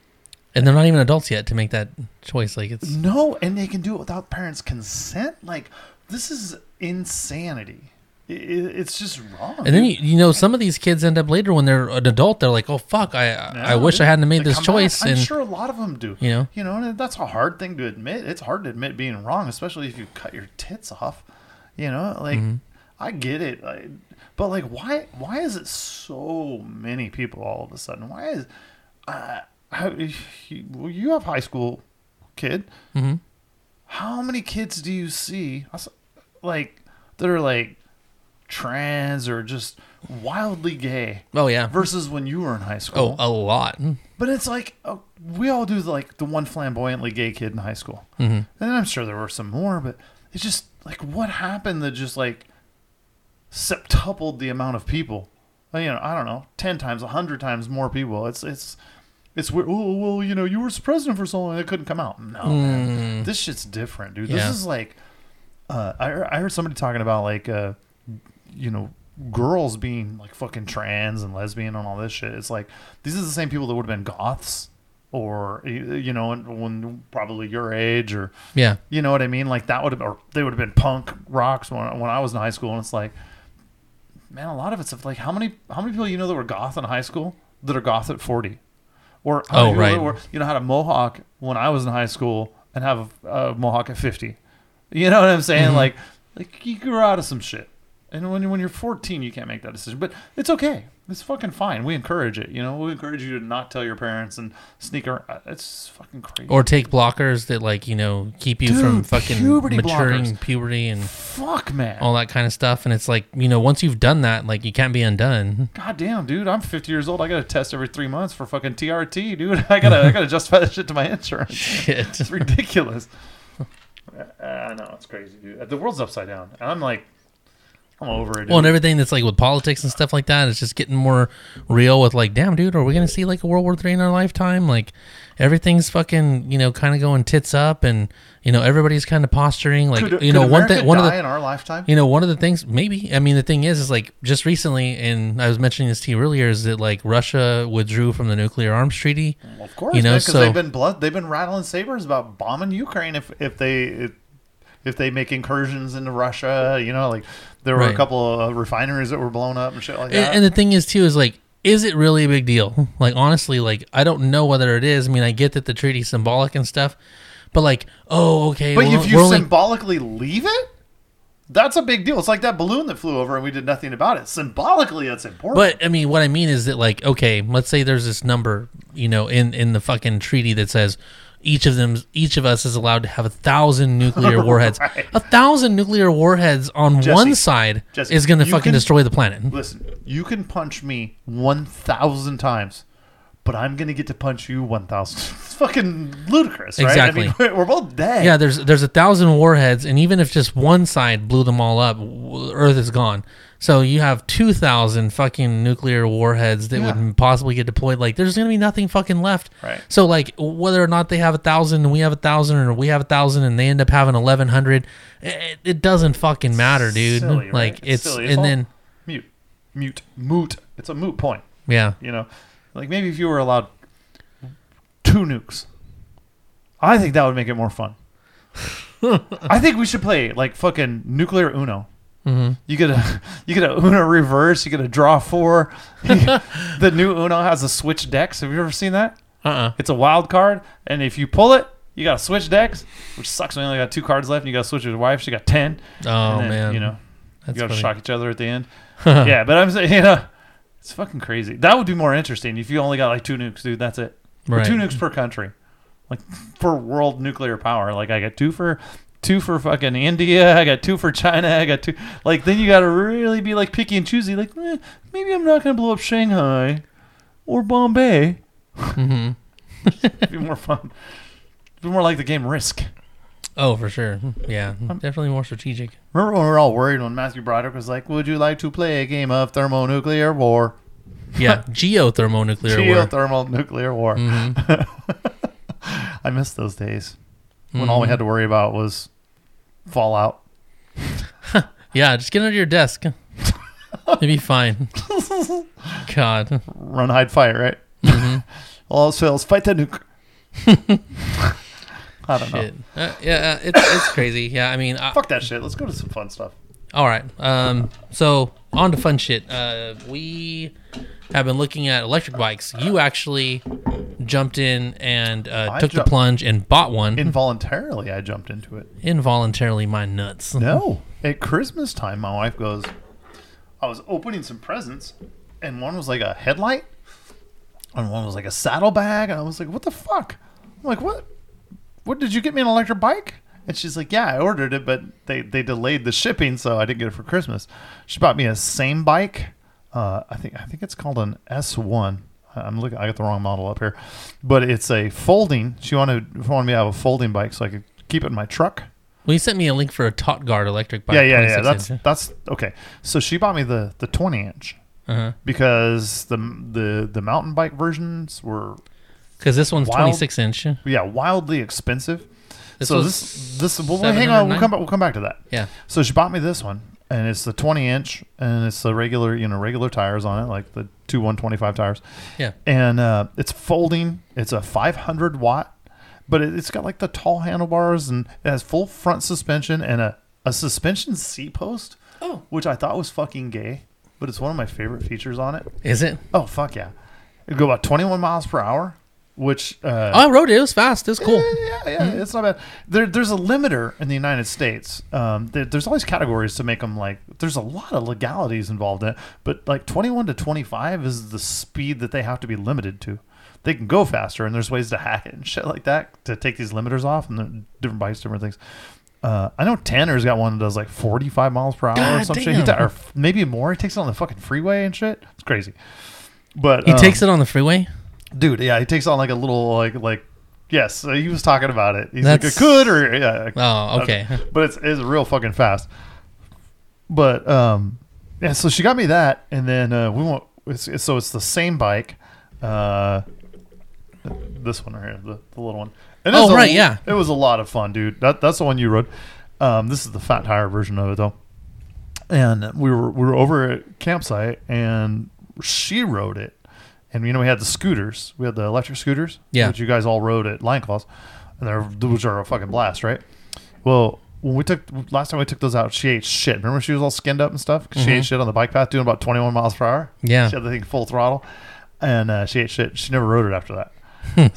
And they're not even adults yet to make that choice. Like it's No, and they can do it without parents' consent. Like this is insanity. It's just wrong. and then you, you know some of these kids end up later when they're an adult. They're like, oh fuck, I I wish I hadn't made this choice. I'm and sure a lot of them do. you know, You know, and that's a hard thing to admit. It's hard to admit being wrong, especially if you cut your tits off. You know, like Mm-hmm. I get it, I, but like, why? Why is it so many people all of a sudden? Why is? Uh, how, you, well, you have high school kid. Mhm. How many kids do you see, like, that are like trans or just wildly gay oh yeah, versus when you were in high school? oh a lot. But it's like uh, we all do like the one flamboyantly gay kid in high school, hmm and I'm sure there were some more. But it's just like what happened that just like septupled the amount of people. You know, I don't know, ten times, a hundred times more people. It's it's it's weird. Oh well, you know, you were president for so long, it couldn't come out. No, man, this shit's different, dude. This is like, uh, I heard- I heard somebody talking about like, uh, you know, girls being like fucking trans and lesbian and all this shit. It's like these are the same people that would have been goths or you you know when probably your age or Yeah, you know what I mean? Like that would have, or they would have been punk rocks when, when I was in high school. And it's like, man, a lot of it's like how many how many people you know that were goth in high school that are goth at forty, or how Oh, right. were, you know had a mohawk when I was in high school and have a, a mohawk at fifty. You know what I'm saying? Mhm. Like like you grew out of some shit, and when when you're 14, you can't make that decision. But it's okay. It's fucking fine. We encourage it. You know, we encourage you to not tell your parents and sneak around. Uh, it's fucking crazy. or take blockers that like you know keep you from fucking puberty maturing blockers. puberty and fuck, man. all that kind of stuff. And it's like you know once you've done that, like you can't be undone. God damn, dude! I'm 50 years old. I got to test every three months for fucking TRT, dude. I gotta, I gotta justify that shit to my insurance. Shit. It's ridiculous. I uh, I know it's crazy, dude. The world's upside down, and I'm like, I'm over it. Dude. Well, and everything that's like with politics and stuff like that is just getting more real. With like, damn, dude, are we gonna see like a World War Three in our lifetime? Like, everything's fucking, you know, kind of going tits up, and you know, everybody's kind of posturing. Like, could, you could know, one thing, one of the, in our lifetime. you know, one of the things, maybe. I mean, the thing is, is like just recently, and I was mentioning this to you earlier, is that like Russia withdrew from the nuclear arms treaty. Well, of course, you know, because so- they've been blood, they've been rattling sabers about bombing Ukraine if if they if, if they make incursions into Russia. You know, like there were Right. a couple of uh, refineries that were blown up and shit like that. and the thing is, too, is like, is it really a big deal? Like, honestly, like, I don't know whether it is. I mean, I get that the treaty's symbolic and stuff, but like, oh, okay. But if you only- symbolically leave it, that's a big deal. It's like that balloon that flew over and we did nothing about it. Symbolically, that's important. But I mean, what I mean is that, like, okay, let's say there's this number, you know, in in the fucking treaty that says each of them, each of us is allowed to have a thousand nuclear warheads. Right. A thousand nuclear warheads on Jesse, one side Jesse, is going to fucking can- destroy the planet. Listen, you can punch me 1,000 times, but I'm going to get to punch you 1,000. It's fucking ludicrous, right? Exactly. I mean, we're both dead. Yeah, there's there's a thousand warheads, and even if just one side blew them all up, Earth is gone. So you have two thousand fucking nuclear warheads that Yeah. would possibly get deployed. Like, there's gonna be nothing fucking left. Right. So like, whether or not they have a thousand and we have a thousand, or we have a thousand and they end up having eleven hundred, it, it doesn't fucking matter, dude. Silly? Like It's it's, silly. It's and then Mute. Mute. Moot. It's a moot point, yeah, you know? Like maybe if you were allowed two nukes, I think that would make it more fun. I think we should play like fucking nuclear Uno. Hmm You get a you get a Uno reverse. You get a draw four. the new Uno has a switch decks. Have you ever seen that? uh, uh It's a wild card, and if you pull it, you got to switch decks, which sucks. When you only got two cards left, and you got to switch with your wife. She got ten. Oh then, man, you know, That's you gotta shock each other at the end. yeah, but I'm saying, you know, it's fucking crazy. That would be more interesting if you only got like two nukes, dude. That's it. Or Right. Two nukes per country, like for world nuclear power. Like I got two for. Two for fucking India. I got two for China. I got two. Like then you got to really be like picky and choosy. Like eh, maybe I'm not gonna blow up Shanghai or Bombay. Mm-hmm. It'd be more fun. It'd be more like the game Risk. Oh, for sure. Yeah, Um, definitely more strategic. Remember when we were all worried when Matthew Broderick was like, "Would you like to play a game of thermonuclear war?" Yeah, geothermonuclear war. Geothermal nuclear war. hmm I miss those days when all we had to worry about was Fallout. Yeah, just get under your desk. It'd be fine. God. Run, hide, fight. Right. hmm All else fails, fight the nuke. I don't know. Uh, yeah, uh, it's it's crazy. Yeah, I mean, I, Fuck that shit. Let's go to some fun stuff. all right. Um, so on to fun shit. Uh, we have been looking at electric bikes. You actually jumped in and uh, took the plunge and bought one Involuntarily, I jumped into it. involuntarily. My nuts. No. At Christmas time, my wife goes, I was opening some presents, and one was like a headlight, and one was like a saddlebag, and I was like, what the fuck? I'm like, what? What did you get me an electric bike? And she's like, yeah, I ordered it, but they, they delayed the shipping, so I didn't get it for Christmas. She bought me a Samebike. Uh, I think I think it's called an S1. I'm looking. I got the wrong model up here, but it's a folding. She wanted wanted me to have a folding bike so I could keep it in my truck. Well, you sent me a link for a Tot Guard electric bike. Yeah, yeah, yeah. That's inch. that's okay. So she bought me the the 20 inch uh-huh. because the the the mountain bike versions were Because this one's Wild- 26 inch. yeah wildly expensive. This so this this well, hang on, we'll come back, we'll come back to that. Yeah. So she bought me this one, and it's the 20 inch, and it's the regular you know regular tires on it, like the two 125 tires, Yeah. and uh, it's folding. It's a 500 watt, but it, it's got like the tall handlebars and it has full front suspension and a a suspension seat post. Oh. which I thought was fucking gay, but it's one of my favorite features on it. Is it? Oh fuck yeah! It'd go about 21 miles per hour, which uh, Oh, I rode it. It was fast. It was cool. yeah, yeah, it's not bad. There, there's a limiter in the United States. Um, there, there's always categories to make them like. There's a lot of legalities involved in it, but like 21 to 25 is the speed that they have to be limited to. They can go faster, and there's ways to hack it and shit like that to take these limiters off, and different bikes, different things. Uh, I know Tanner's got one that does like 45 miles per hour or God some shit. Or maybe more. He takes it on the fucking freeway and shit. It's crazy. But He um, takes it on the freeway. Dude yeah he takes on like a little like like yes uh, he was talking about it. He's That's- like I could or yeah Oh, okay. but it's, it's real fucking fast. But um yeah so she got me that and then uh we went it's, it's- so it's the same bike uh this one right here the, the little one. And Oh, it's a- right, yeah. it was a lot of fun dude. That, that's the one you rode. Um this is the fat tire version of it though. And we were we were over at campsite and she rode it and you know we had the scooters. We had the electric scooters Yeah. which you guys all rode at Lion claws. And they're those are a fucking blast right? Well when we took last time we took those out she ate shit. Remember she was all skinned up and stuff? 'Cause she ate shit on the bike path doing about 21 miles per hour? Mm-hmm. Yeah. she had the thing full throttle. And uh, she ate shit. She never rode it after that.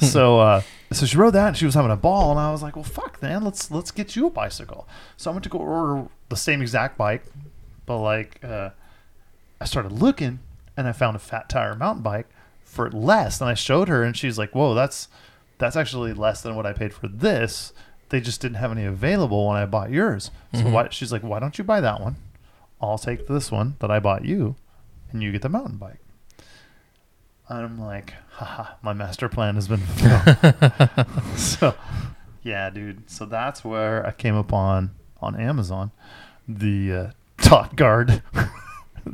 So uh, so she rode that and she was having a ball and I was like, well, fuck, man, let's let's get you a bicycle. So I went to go order the same exact bike, but like uh, I started looking and I found a fat tire mountain bike for less. And I showed her and she's like, whoa, that's that's actually less than what I paid for this. They just didn't have any available when I bought yours. So why, she's like, why don't you buy that one? I'll take this one that I bought you, and you get the mountain bike. And I'm like, haha, my master plan has been fulfilled. so, yeah, dude. So that's where I came upon on Amazon the uh, Tot Guard.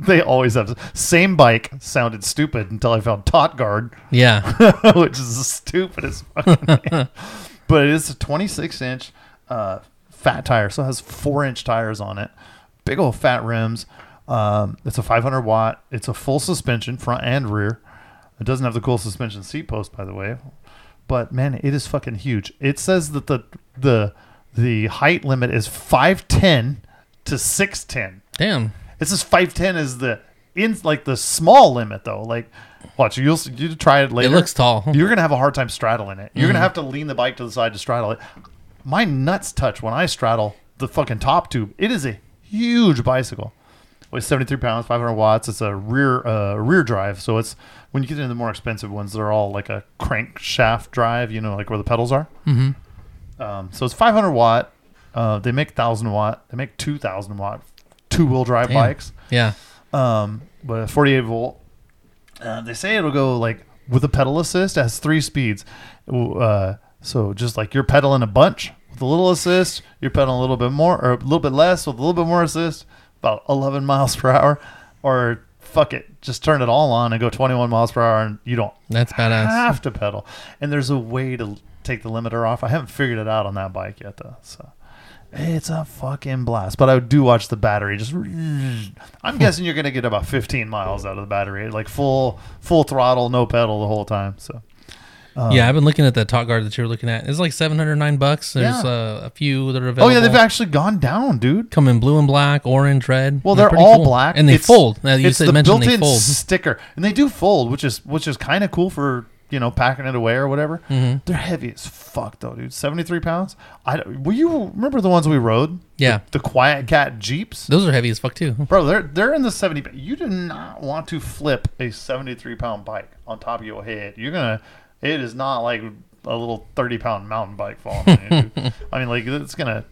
they always have Samebike. Sounded stupid until I found Tot Guard, Yeah. which is the stupidest fucking. But it is a 26 inch uh, fat tire, so it has four inch tires on it. Big old fat rims. Um, it's a 500 watt. It's a full suspension, front and rear. It doesn't have the cool suspension seat post, by the way. But man, it is fucking huge. It says that the the the height limit is 5'10 to 6'10. Damn. It says 5'10 is the in like the small limit though. Like watch you'll you try it later. It looks tall. You're gonna have a hard time straddling it. You're gonna have to lean the bike to the side to straddle it. My nuts touch when I straddle the fucking top tube. It is a huge bicycle. weighs 73 pounds, 500 watts. It's a rear uh, rear drive, so it's when you get into the more expensive ones, they're all like a crankshaft drive. You know, like where the pedals are. Mm-hmm. Um, so it's 500 watt. Uh, they make 1,000 watt. They make 2,000 watt two wheel drive Damn. bikes. Yeah. Um, but 48 volt. Uh, they say it'll go like with a pedal assist. It has three speeds. Uh, so just like you're pedaling a bunch with a little assist, you're pedaling a little bit more or a little bit less with a little bit more assist, about 11 miles per hour. Or fuck it, just turn it all on and go 21 miles per hour, and you don't That's badass. have to pedal. And there's a way to take the limiter off. I haven't figured it out on that bike yet, though. So it's a fucking blast. But I do watch the battery. Just I'm guessing you're gonna get about 15 miles out of the battery, like full full throttle, no pedal the whole time. So um, yeah, I've been looking at the Tot Guard that you were looking at. It's like seven hundred nine bucks. There's Yeah. uh, a few that are available. Oh yeah, they've actually gone down, dude. come in blue and black, orange, red. Well, they're, pretty all cool. black, and they It's- fold. Now, you it's said the built-in fold. sticker, and they do fold, which is which is kind of cool for you know packing it away or whatever. Mhm. They're heavy as fuck though, dude. Seventy three pounds. I will you remember the ones we rode? Yeah. the, the QuietKat Jeeps. Those are heavy as fuck too. Bro, they're they're in the seventy. You do not want to flip a seventy-three pound bike on top of your head. You're gonna. It is not like a little thirty pound mountain bike falling. on you. I mean, like it's gonna.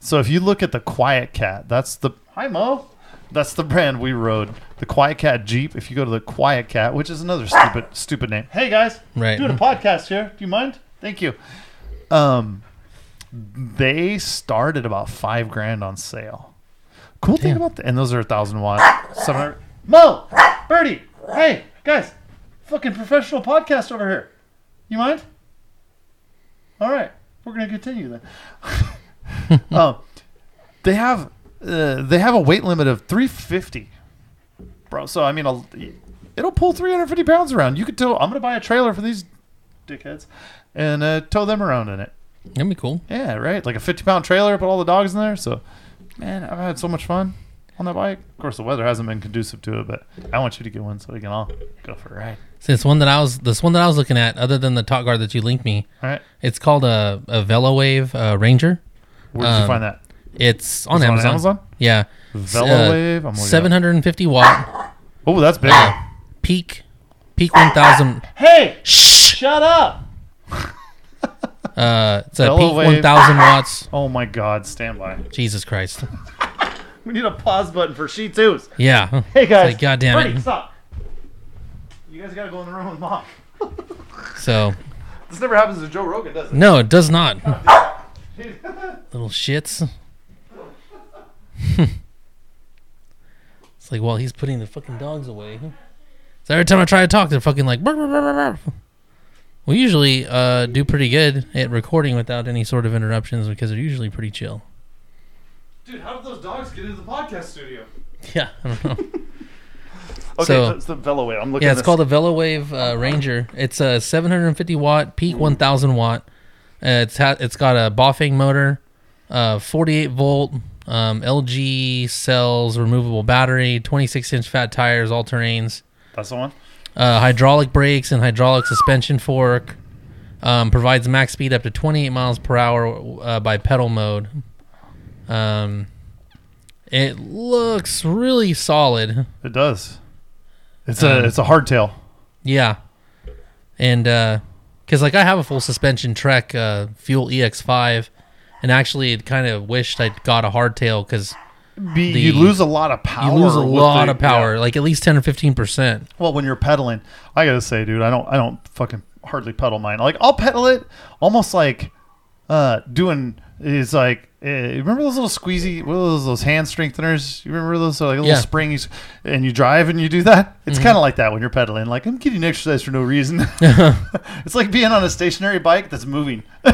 So if you look at the QuietKat, that's the hi Mo. That's the brand we rode. The QuietKat Jeep. If you go to the QuietKat, which is another stupid stupid name. Hey guys, Right. doing a podcast here. Do you mind? Thank you. Um, they started about five grand on sale. Cool thing about the, and those are a thousand watt, seven hundred. Mo, Birdie, hey guys, fucking professional podcast over here. You mind? All right, we're gonna continue then. um, they have uh, they have a weight limit of three fifty, bro. So I mean, I'll, it'll pull three hundred fifty pounds around. You could tow. I'm gonna buy a trailer for these dickheads and uh, tow them around in it. That'd be cool. Yeah, right. Like a 50 pound trailer, put all the dogs in there. So, man, I've had so much fun on that bike. Of course, the weather hasn't been conducive to it, but I want you to get one so we can all go for a ride. So this one that I was this one that I was looking at, other than the Tot Guard that you linked me, All right. it's called a, a VeloWave uh, Ranger. Where did you Um, find that? It's on Is it Amazon. Amazon? Yeah, VeloWave? I'm seven hundred and fifty watt Oh, that's big. uh, peak peak one thousand. hey, Shh. shut up. Uh, it's a peak VeloWave. one thousand watts. Oh, my God. Stand by. Jesus Christ. We need a pause button for Shih Tzus. Yeah. Hey, guys. like, God damn it. Birdie, stop. You guys got to go in the room with mom. So This never happens to Joe Rogan, does it? no, it does not. Little shits. it's like while he's putting the fucking dogs away. So every time I try to talk, they're fucking like. "Brr, brr, brr, brr, brr." We usually uh, do pretty good at recording without any sort of interruptions because they're usually pretty chill. Dude, how did those dogs get into the podcast studio? Yeah, I don't know. Okay, So- that's the VeloWave. I'm looking Yeah, it's called the VeloWave uh, Ranger. It's a 750 watt peak 1000 watt. Uh, it's ha- it's got a Bafang motor, uh, 48 volt um, LG cells, removable battery, 26 inch fat tires, all terrains, That's the one? uh, hydraulic brakes and hydraulic suspension fork. Um, provides max speed up to 28 miles per hour uh, by pedal mode. Um, it looks really solid. It does. It's Um, a it's a hardtail. Yeah, and because like I have a full suspension Trek uh, Fuel EX5, and actually kind of wished I'd got a hardtail because Be, the- you lose a lot of power. you lose a lot the- of power, yeah. like at least ten or fifteen percent. Well, when you're pedaling, I gotta say, dude, I don't I don't fucking hardly pedal mine. Like I'll pedal it almost like uh doing is like uh, remember those little squeezy what those those hand strengtheners you remember those like little Yeah. springs and you drive and you do that it's Mm-hmm. kind of like that when you're pedaling like i'm getting exercise for no reason it's like being on a stationary bike that's moving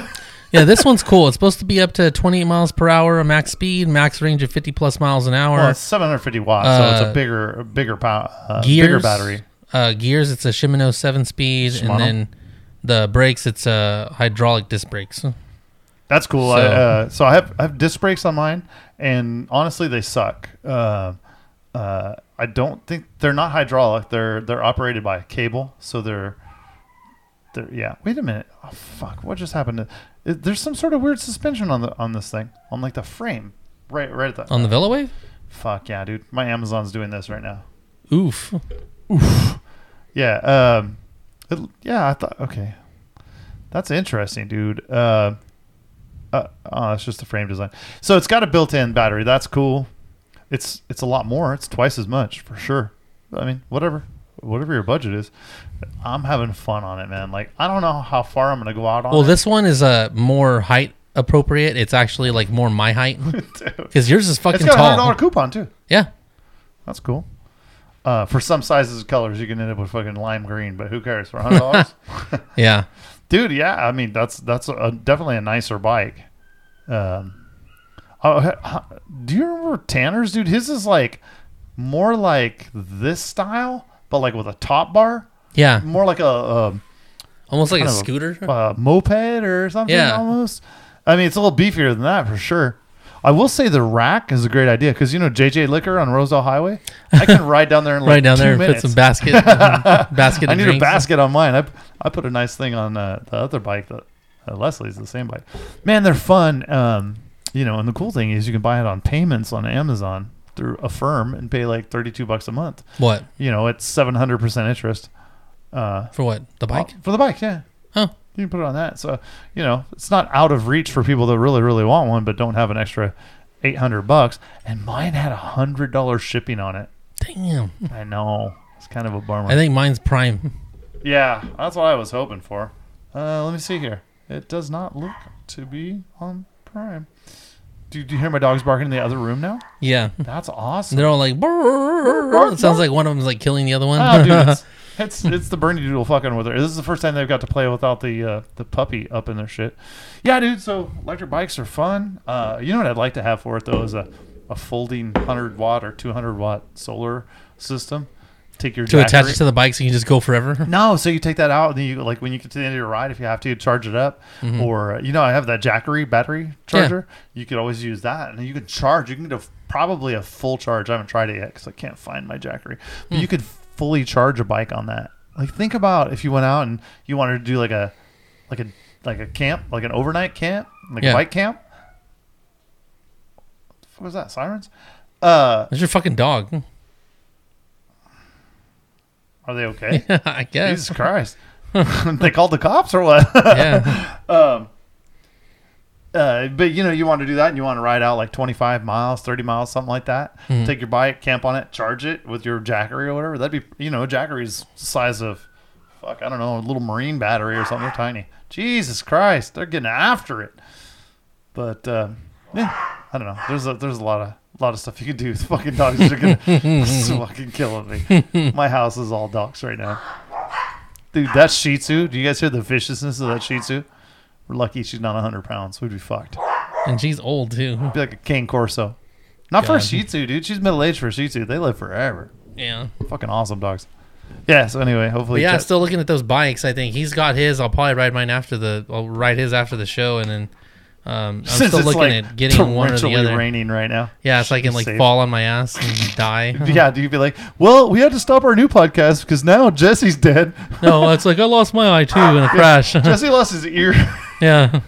Yeah, this one's cool. It's supposed to be up to 28 miles per hour, a max speed, max range of 50 plus miles an hour. well it's 750 watts so it's Uh, a bigger bigger power uh, gears, bigger battery Uh, gears, it's a Shimano seven speed, Shimano? and then the brakes, it's a hydraulic disc brakes. That's cool. So- I, uh, so I have I have disc brakes on mine, and honestly, they suck. Uh, uh, I don't think they're not hydraulic. They're they're operated by a cable, so they're they're yeah. Wait a minute. Oh fuck! What just happened? To, there's some sort of weird suspension on the on this thing on like the frame, right right at the On the VeloWave? Fuck yeah, dude. My Amazon's doing this right now. Oof. Oof. Yeah. Um, it- yeah, I thought, okay. That's interesting, dude. Uh, uh, oh, it's just the frame design. So it's got a built-in battery. That's cool. It's it's a lot more. It's twice as much for sure. I mean, whatever, whatever your budget is. I'm having fun on it, man. Like I don't know how far I'm gonna go out on. Well, it. this one is uh, more height appropriate. It's actually like more my height because yours is It's fucking got a hundred tall. dollar coupon too. Yeah. That's cool. Uh, for some sizes and colors, you can end up with fucking lime green, but who cares for hundred dollars? Yeah. dude yeah i mean that's that's a, definitely a nicer bike um oh, do you remember tanner's dude his is like more like this style but like with a top bar Yeah. more like a, a, Almost like a kind of a- scooter. a moped or something Yeah. almost i mean it's a little beefier than that for sure I will say the rack is a great idea because you know JJ Liquor on Roselle Highway. I can ride down there in like right down there and minutes. put some basket basket. I need drinks. a basket on mine. I, I put a nice thing on uh, the other bike that uh, Leslie's the same bike. Man, they're fun. Um, you know, and the cool thing is you can buy it on payments on Amazon through Affirm and pay like thirty two bucks a month. What You know, it's seven hundred percent interest. Uh, for what? The bike? for the bike, yeah. Oh. You can put it on that. So you know, it's not out of reach for people that really, really want one, but don't have an extra eight hundred bucks. And mine had a hundred dollars shipping on it. Damn. I know. It's kind of a bummer. I think mine's prime. Yeah, that's what I was hoping for. Uh, let me see here. It does not look to be on Prime. Do, do you hear my dogs barking in the other room now? Yeah. That's awesome. They're all like. It sounds like one of them's like killing the other one. Oh, dude, it's, it's it's the Bernedoodle fucking with her. This is the first time they've got to play without the uh, the puppy up in their shit. Yeah, dude. So electric bikes are fun. Uh, you know what I'd like to have for it though is a, a folding hundred watt or two hundred watt solar system. Take your to attach it to the bike so you can just go forever. No, so you take that out, and then you like when you get to the end of your ride, if you have to charge it up, Mm-hmm. or you know, I have that Jackery battery charger. You could always use that, and you could charge. You can get a, probably a full charge. I haven't tried it yet because I can't find my Jackery. But Hmm. you could fully charge a bike on that. Like think about if you went out and you wanted to do like a like a like a camp, like an overnight camp, like Yeah. a bike camp. What was that? Sirens? Uh, That's your fucking dog. Are they okay? I guess. Jesus Christ! they called the cops or what? Yeah. Um, uh, but you know, you want to do that, and you want to ride out like 25 miles, 30 miles, something like that. Mhm. Take your bike, camp on it, charge it with your Jackery or whatever. That'd be, you know, Jackery's size of, fuck, I don't know, a little marine battery or something. They're tiny. Jesus Christ, they're getting after it. But uh, yeah, I don't know. There's a there's a lot of lot of stuff you can do. These fucking dogs are gonna it's fucking killing me. My house is all dogs right now. Dude, that Shih Tzu. Do you guys hear the viciousness of that Shih Tzu? We're lucky she's not 100 pounds. We'd be fucked. And she's old too. Be like a Cane Corso. Not for a Shih Tzu, dude. She's middle aged for a Shih Tzu. They live forever. Yeah. Fucking awesome dogs. Yeah. So anyway, But hopefully, yeah, Chet- still looking at those bikes. I think he's got his. I'll probably ride mine after the. I'll ride his after the show, and then um, I'm since still it's looking like at getting one or the other. raining right now. Yeah, so I can like Safe. fall on my ass and die. Yeah, do you be like, well, we had to stop our new podcast because now Jesse's dead. no, it's like I lost my eye too in a crash. Jesse lost his ear. yeah.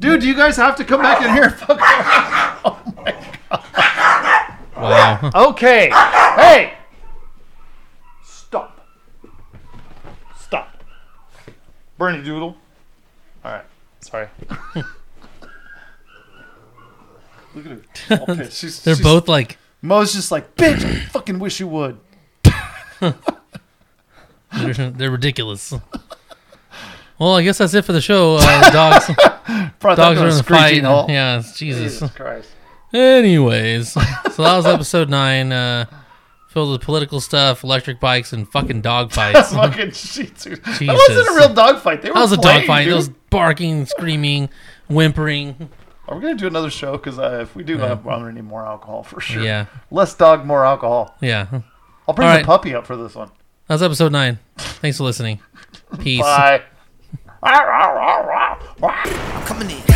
Dude, do you guys have to come back in here? Fuck oh my god. Wow. Okay. Hey. Stop. Stop. Bernedoodle. All right. Sorry. Look at her. She's, They're she's- both like Mo's just like, bitch. I fucking wish you would. they're, they're ridiculous. Well, I guess that's it for the show. Uh, dogs, dogs are in the fight. Yeah, Jesus. Jesus Christ. Anyways, so that was episode nine, uh, filled with political stuff, electric bikes, and fucking dog fights. that fucking Tzu. That Jesus. wasn't a real dog fight. They were was a dog fight. dude. It was barking, screaming, whimpering. Are we gonna do another show? Because uh, if we do, have, I'm gonna need more alcohol for sure. Yeah, Less dog, more alcohol. yeah. I'll bring All the right. puppy up for this one. That was episode nine. Thanks for listening. Peace. Bye. I'm coming in.